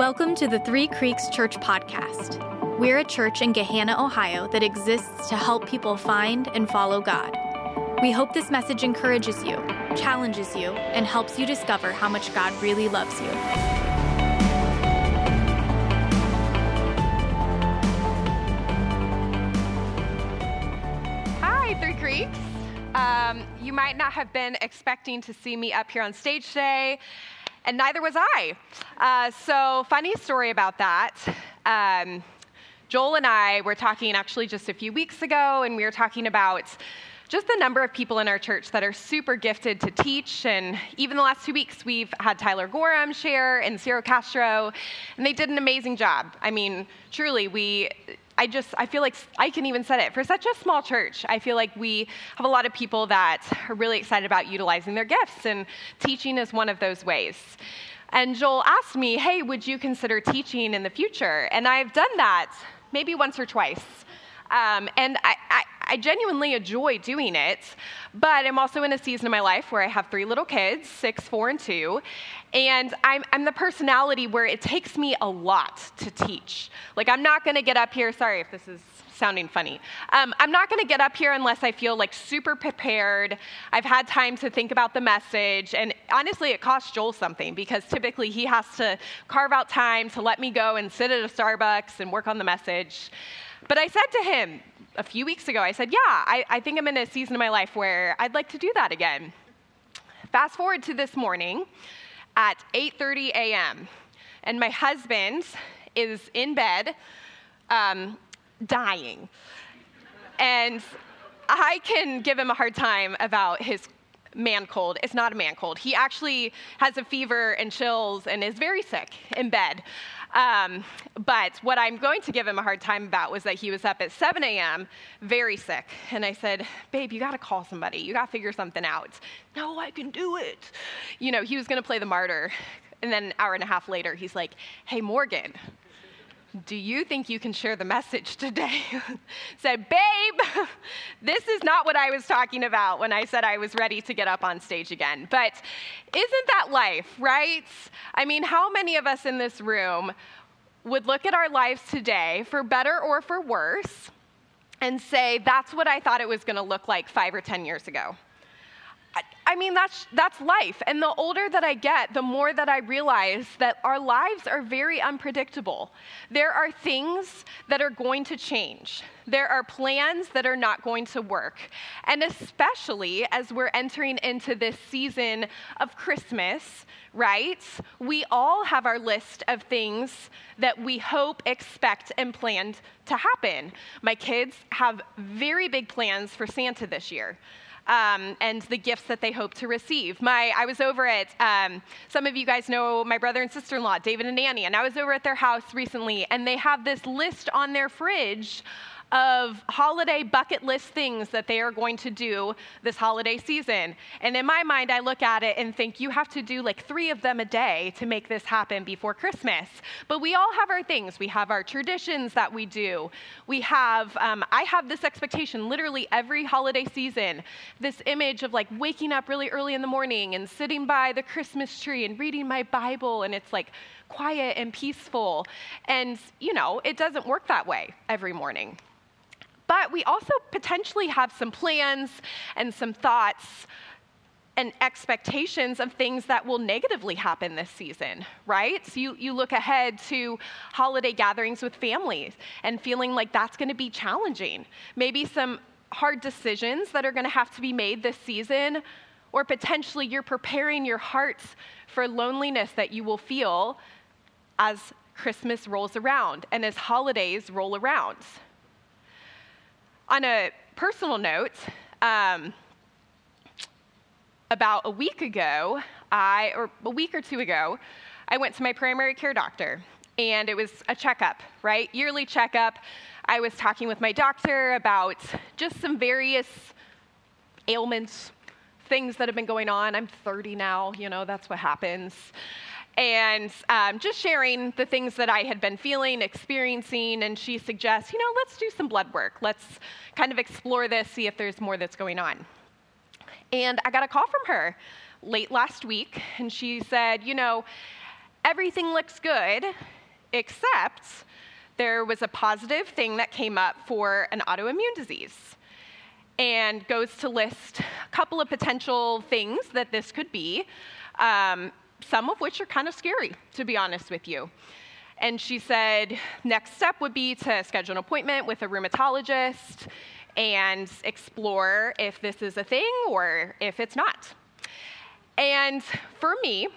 Welcome to the Three Creeks Church Podcast. We're a church in Gahanna, Ohio that exists to help people find and follow God. We hope this message encourages you, challenges you, and helps you discover how much God really loves you. Hi, Three Creeks. Um, you might not have been expecting to see me up here on stage today, and neither was I. Uh, so, funny story about that. Um, Joel and I were talking actually just a few weeks ago, and we were talking about just the number of people in our church that are super gifted to teach. And even the last two weeks, we've had Tyler Gorham share and Ciro Castro, and they did an amazing job. I mean, truly, we. I just, I feel like I can even said it. For such a small church, I feel like we have a lot of people that are really excited about utilizing their gifts, and teaching is one of those ways. And Joel asked me, hey, would you consider teaching in the future? And I've done that maybe once or twice. Um, and I, I, I genuinely enjoy doing it, but I'm also in a season of my life where I have three little kids six, four, and two. And I'm, I'm the personality where it takes me a lot to teach. Like, I'm not gonna get up here, sorry if this is sounding funny. Um, I'm not going to get up here unless I feel like super prepared. I've had time to think about the message. And honestly, it costs Joel something because typically he has to carve out time to let me go and sit at a Starbucks and work on the message. But I said to him a few weeks ago, I said, Yeah, I, I think I'm in a season of my life where I'd like to do that again. Fast forward to this morning at 8:30 a.m. and my husband is in bed um, dying. And I can give him a hard time about his man cold. It's not a man cold. He actually has a fever and chills and is very sick in bed. Um, but what I'm going to give him a hard time about was that he was up at 7 a.m., very sick. And I said, Babe, you got to call somebody. You got to figure something out. No, I can do it. You know, he was going to play the martyr. And then an hour and a half later, he's like, Hey, Morgan, do you think you can share the message today? said, Babe, this is not what I was talking about when I said I was ready to get up on stage again. But isn't that life, right? I mean, how many of us in this room would look at our lives today, for better or for worse, and say, that's what I thought it was going to look like five or 10 years ago? I mean, that's, that's life. And the older that I get, the more that I realize that our lives are very unpredictable. There are things that are going to change, there are plans that are not going to work. And especially as we're entering into this season of Christmas, right? We all have our list of things that we hope, expect, and plan to happen. My kids have very big plans for Santa this year um, and the gifts that they hope to receive. My, I was over at, um, some of you guys know my brother and sister in law, David and Annie, and I was over at their house recently, and they have this list on their fridge of holiday bucket list things that they are going to do this holiday season. And in my mind, I look at it and think, you have to do like three of them a day to make this happen before Christmas. But we all have our things. We have our traditions that we do. We have, um, I have this expectation literally every holiday season, this image of like waking up really early in the morning and sitting by the Christmas tree and reading my Bible. And it's like, quiet and peaceful. And, you know, it doesn't work that way every morning. But we also potentially have some plans and some thoughts and expectations of things that will negatively happen this season, right? So you, you look ahead to holiday gatherings with families and feeling like that's going to be challenging. Maybe some hard decisions that are going to have to be made this season, or potentially you're preparing your hearts for loneliness that you will feel as Christmas rolls around and as holidays roll around. On a personal note, um, about a week ago, I, or a week or two ago, I went to my primary care doctor, and it was a checkup, right? Yearly checkup. I was talking with my doctor about just some various ailments, things that have been going on. I'm 30 now, you know, that's what happens and um, just sharing the things that I had been feeling, experiencing, and she suggests, you know, let's do some blood work. Let's kind of explore this, see if there's more that's going on. And I got a call from her late last week, and she said, you know, everything looks good, except there was a positive thing that came up for an autoimmune disease and goes to list a couple of potential things that this could be, um, some of which are kind of scary, to be honest with you. And she said, next step would be to schedule an appointment with a rheumatologist and explore if this is a thing or if it's not. And for me,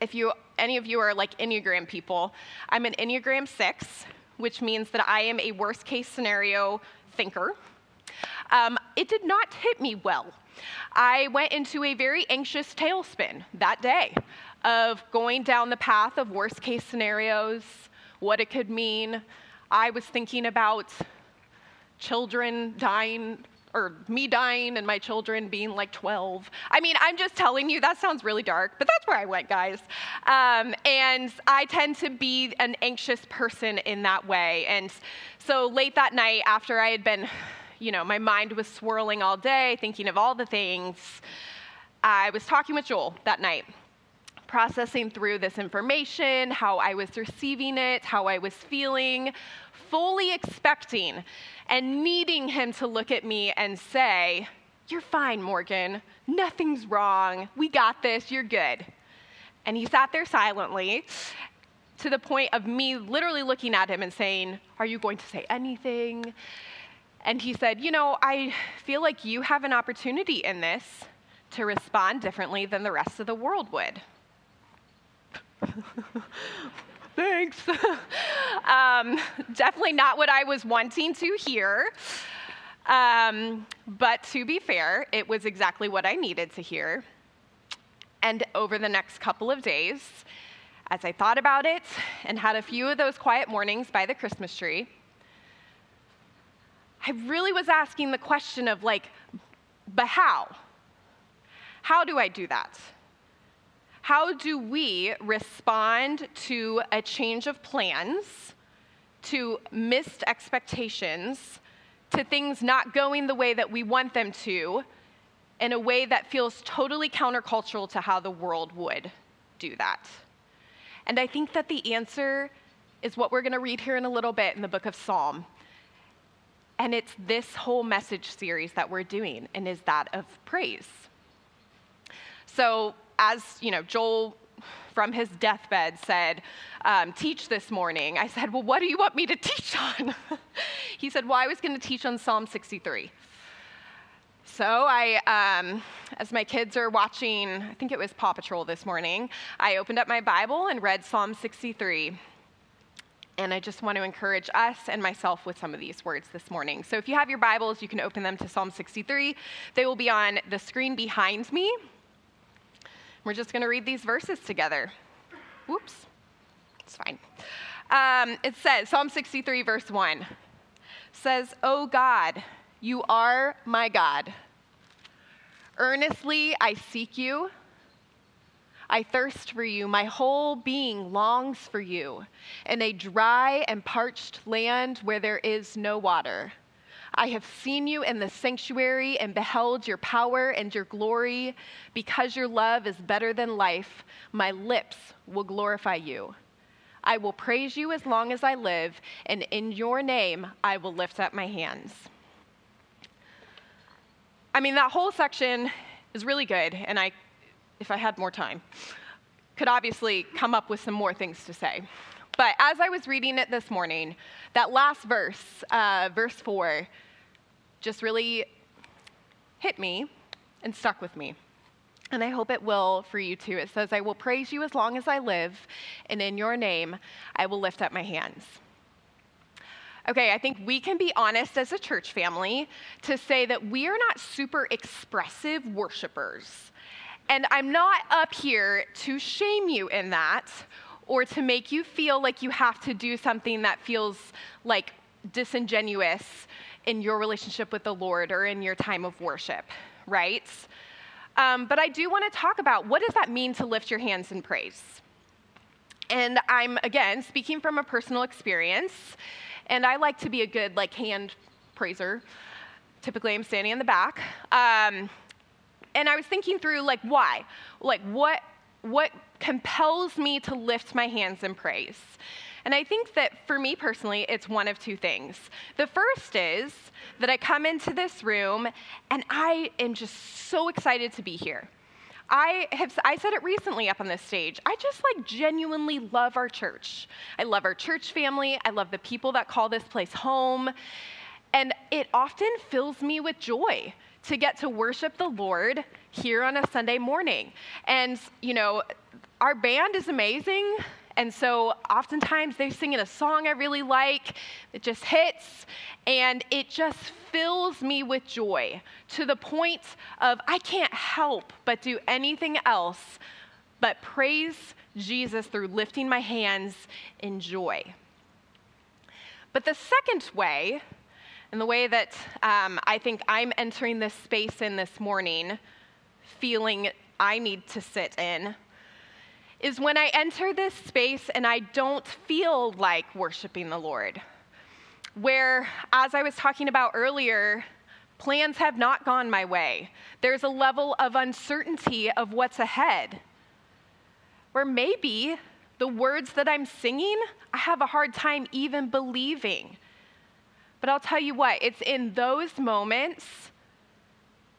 if you any of you are like Enneagram people, I'm an Enneagram 6, which means that I am a worst case scenario thinker. Um, it did not hit me well. I went into a very anxious tailspin that day of going down the path of worst case scenarios, what it could mean. I was thinking about children dying or me dying and my children being like 12. I mean, I'm just telling you, that sounds really dark, but that's where I went, guys. Um, and I tend to be an anxious person in that way. And so late that night, after I had been you know, my mind was swirling all day, thinking of all the things. I was talking with Joel that night, processing through this information, how I was receiving it, how I was feeling, fully expecting and needing him to look at me and say, You're fine, Morgan. Nothing's wrong. We got this. You're good. And he sat there silently to the point of me literally looking at him and saying, Are you going to say anything? And he said, You know, I feel like you have an opportunity in this to respond differently than the rest of the world would. Thanks. um, definitely not what I was wanting to hear. Um, but to be fair, it was exactly what I needed to hear. And over the next couple of days, as I thought about it and had a few of those quiet mornings by the Christmas tree, I really was asking the question of, like, but how? How do I do that? How do we respond to a change of plans, to missed expectations, to things not going the way that we want them to, in a way that feels totally countercultural to how the world would do that? And I think that the answer is what we're going to read here in a little bit in the book of Psalm. And it's this whole message series that we're doing, and is that of praise. So, as you know, Joel from his deathbed said, um, Teach this morning. I said, Well, what do you want me to teach on? he said, Well, I was going to teach on Psalm 63. So I, um, as my kids are watching, I think it was Paw Patrol this morning, I opened up my Bible and read Psalm 63. And I just want to encourage us and myself with some of these words this morning. So if you have your Bibles, you can open them to Psalm 63. They will be on the screen behind me. We're just going to read these verses together. Whoops, it's fine. Um, it says, Psalm 63, verse 1 says, Oh God, you are my God. Earnestly I seek you. I thirst for you. My whole being longs for you in a dry and parched land where there is no water. I have seen you in the sanctuary and beheld your power and your glory. Because your love is better than life, my lips will glorify you. I will praise you as long as I live, and in your name I will lift up my hands. I mean, that whole section is really good, and I if I had more time, could obviously come up with some more things to say. But as I was reading it this morning, that last verse, uh, verse 4, just really hit me and stuck with me. And I hope it will for you too. It says, I will praise you as long as I live, and in your name I will lift up my hands. Okay, I think we can be honest as a church family to say that we are not super expressive worshipers. And I'm not up here to shame you in that or to make you feel like you have to do something that feels like disingenuous in your relationship with the Lord or in your time of worship, right? Um, but I do want to talk about what does that mean to lift your hands in praise? And I'm, again, speaking from a personal experience, and I like to be a good, like, hand praiser. Typically, I'm standing in the back. Um, and I was thinking through like why? Like what what compels me to lift my hands in praise. And I think that for me personally, it's one of two things. The first is that I come into this room and I am just so excited to be here. I have I said it recently up on this stage. I just like genuinely love our church. I love our church family. I love the people that call this place home. And it often fills me with joy to get to worship the Lord here on a Sunday morning. And, you know, our band is amazing. And so oftentimes they're singing a song I really like, it just hits, and it just fills me with joy to the point of I can't help but do anything else but praise Jesus through lifting my hands in joy. But the second way, and the way that um, I think I'm entering this space in this morning, feeling I need to sit in, is when I enter this space and I don't feel like worshiping the Lord. Where, as I was talking about earlier, plans have not gone my way. There's a level of uncertainty of what's ahead. Where maybe the words that I'm singing, I have a hard time even believing. But I'll tell you what, it's in those moments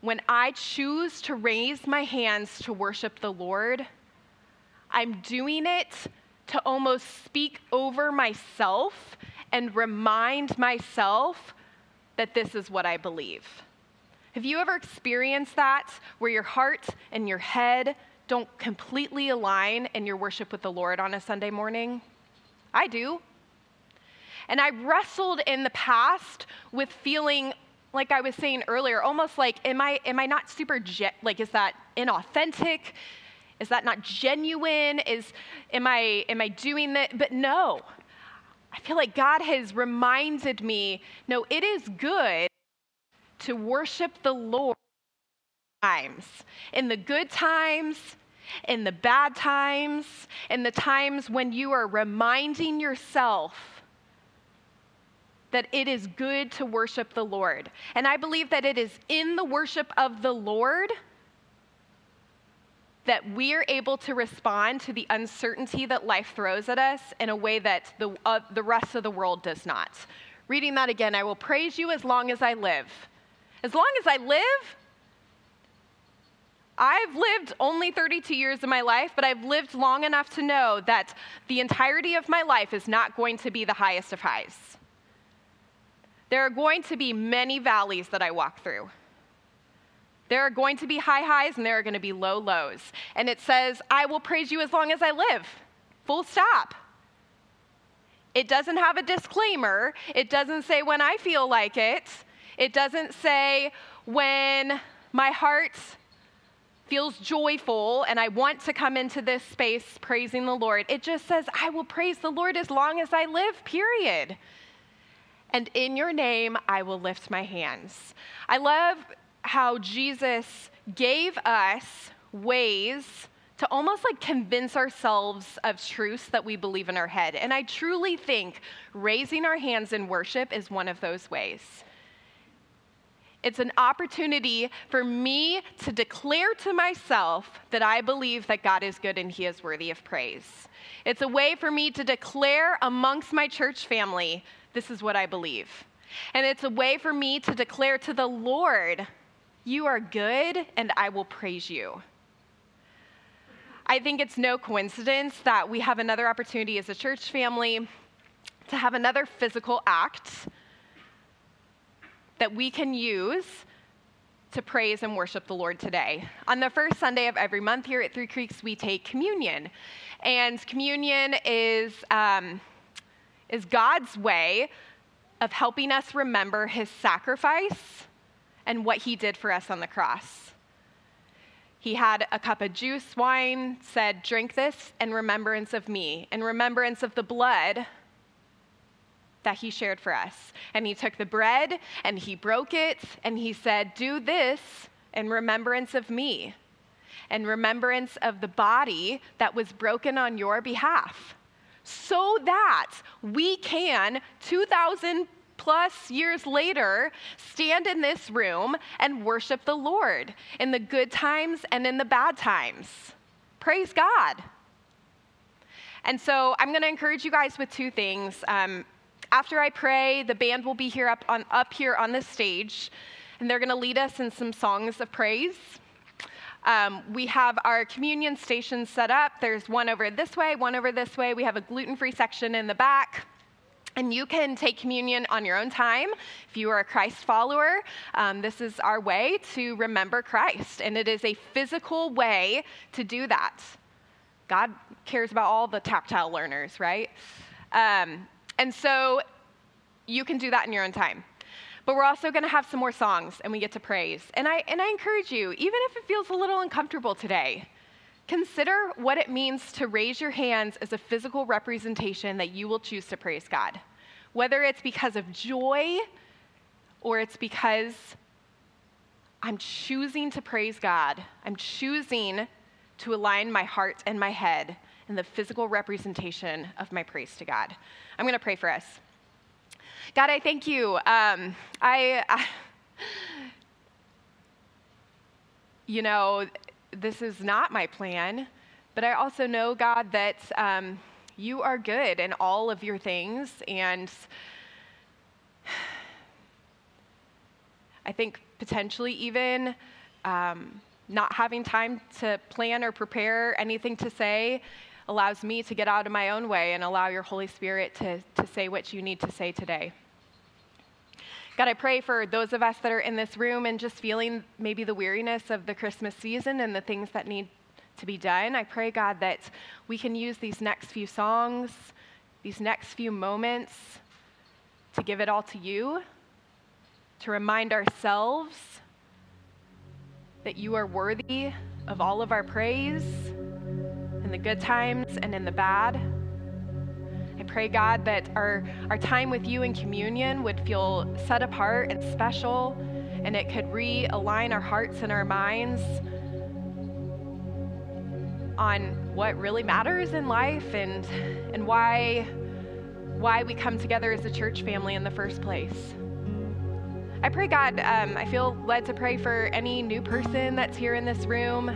when I choose to raise my hands to worship the Lord I'm doing it to almost speak over myself and remind myself that this is what I believe. Have you ever experienced that where your heart and your head don't completely align in your worship with the Lord on a Sunday morning? I do. And I wrestled in the past with feeling like I was saying earlier, almost like, am I, am I not super, je- like, is that inauthentic? Is that not genuine? Is am I am I doing that? But no. I feel like God has reminded me, no, it is good to worship the Lord times. In the good times, in the bad times, in the times when you are reminding yourself that it is good to worship the Lord. And I believe that it is in the worship of the Lord that we're able to respond to the uncertainty that life throws at us in a way that the, uh, the rest of the world does not. Reading that again, I will praise you as long as I live. As long as I live, I've lived only 32 years of my life, but I've lived long enough to know that the entirety of my life is not going to be the highest of highs. There are going to be many valleys that I walk through. There are going to be high highs and there are going to be low lows. And it says, I will praise you as long as I live. Full stop. It doesn't have a disclaimer. It doesn't say when I feel like it. It doesn't say when my heart feels joyful and I want to come into this space praising the Lord. It just says, I will praise the Lord as long as I live, period. And in your name, I will lift my hands. I love how Jesus gave us ways to almost like convince ourselves of truths that we believe in our head. And I truly think raising our hands in worship is one of those ways. It's an opportunity for me to declare to myself that I believe that God is good and He is worthy of praise. It's a way for me to declare amongst my church family, this is what I believe. And it's a way for me to declare to the Lord, you are good, and I will praise you. I think it's no coincidence that we have another opportunity as a church family to have another physical act that we can use to praise and worship the Lord today. On the first Sunday of every month here at Three Creeks, we take communion. And communion is, um, is God's way of helping us remember his sacrifice and what he did for us on the cross. He had a cup of juice, wine, said, Drink this in remembrance of me, in remembrance of the blood that he shared for us. And he took the bread and he broke it and he said, Do this in remembrance of me, in remembrance of the body that was broken on your behalf, so that we can, 2,000 plus years later stand in this room and worship the Lord in the good times and in the bad times. Praise God. And so I'm going to encourage you guys with two things. Um, after I pray, the band will be here up, on, up here on the stage, and they're going to lead us in some songs of praise. Um, we have our communion stations set up. There's one over this way, one over this way. We have a gluten free section in the back. And you can take communion on your own time. If you are a Christ follower, um, this is our way to remember Christ. And it is a physical way to do that. God cares about all the tactile learners, right? Um, and so you can do that in your own time. But we're also going to have some more songs and we get to praise. And I, and I encourage you, even if it feels a little uncomfortable today, consider what it means to raise your hands as a physical representation that you will choose to praise God. Whether it's because of joy or it's because I'm choosing to praise God, I'm choosing to align my heart and my head in the physical representation of my praise to God. I'm going to pray for us. God, I thank you. Um, I, I, you know, this is not my plan, but I also know, God, that um, you are good in all of your things. And I think potentially even um, not having time to plan or prepare anything to say allows me to get out of my own way and allow your Holy Spirit to, to say what you need to say today. God, I pray for those of us that are in this room and just feeling maybe the weariness of the Christmas season and the things that need to be done. I pray, God, that we can use these next few songs, these next few moments to give it all to you, to remind ourselves that you are worthy of all of our praise in the good times and in the bad. Pray, God, that our, our time with you in communion would feel set apart and special, and it could realign our hearts and our minds on what really matters in life and, and why, why we come together as a church family in the first place. I pray, God, um, I feel led to pray for any new person that's here in this room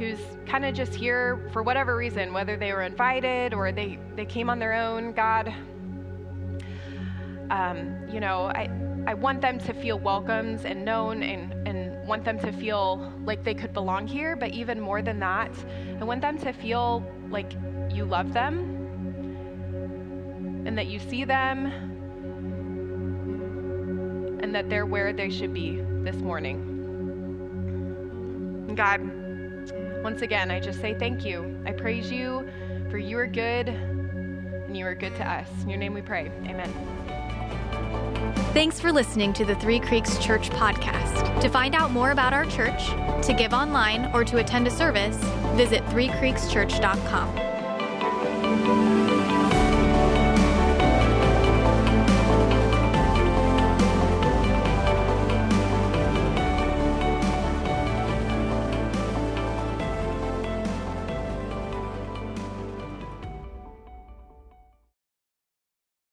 who's kind of just here for whatever reason, whether they were invited or they, they came on their own, God, um, you know, I, I want them to feel welcomed and known and, and want them to feel like they could belong here. But even more than that, I want them to feel like you love them and that you see them and that they're where they should be this morning. God, once again, I just say thank you. I praise you for you are good and you are good to us. In your name we pray. Amen. Thanks for listening to the Three Creeks Church podcast. To find out more about our church, to give online, or to attend a service, visit threecreekschurch.com.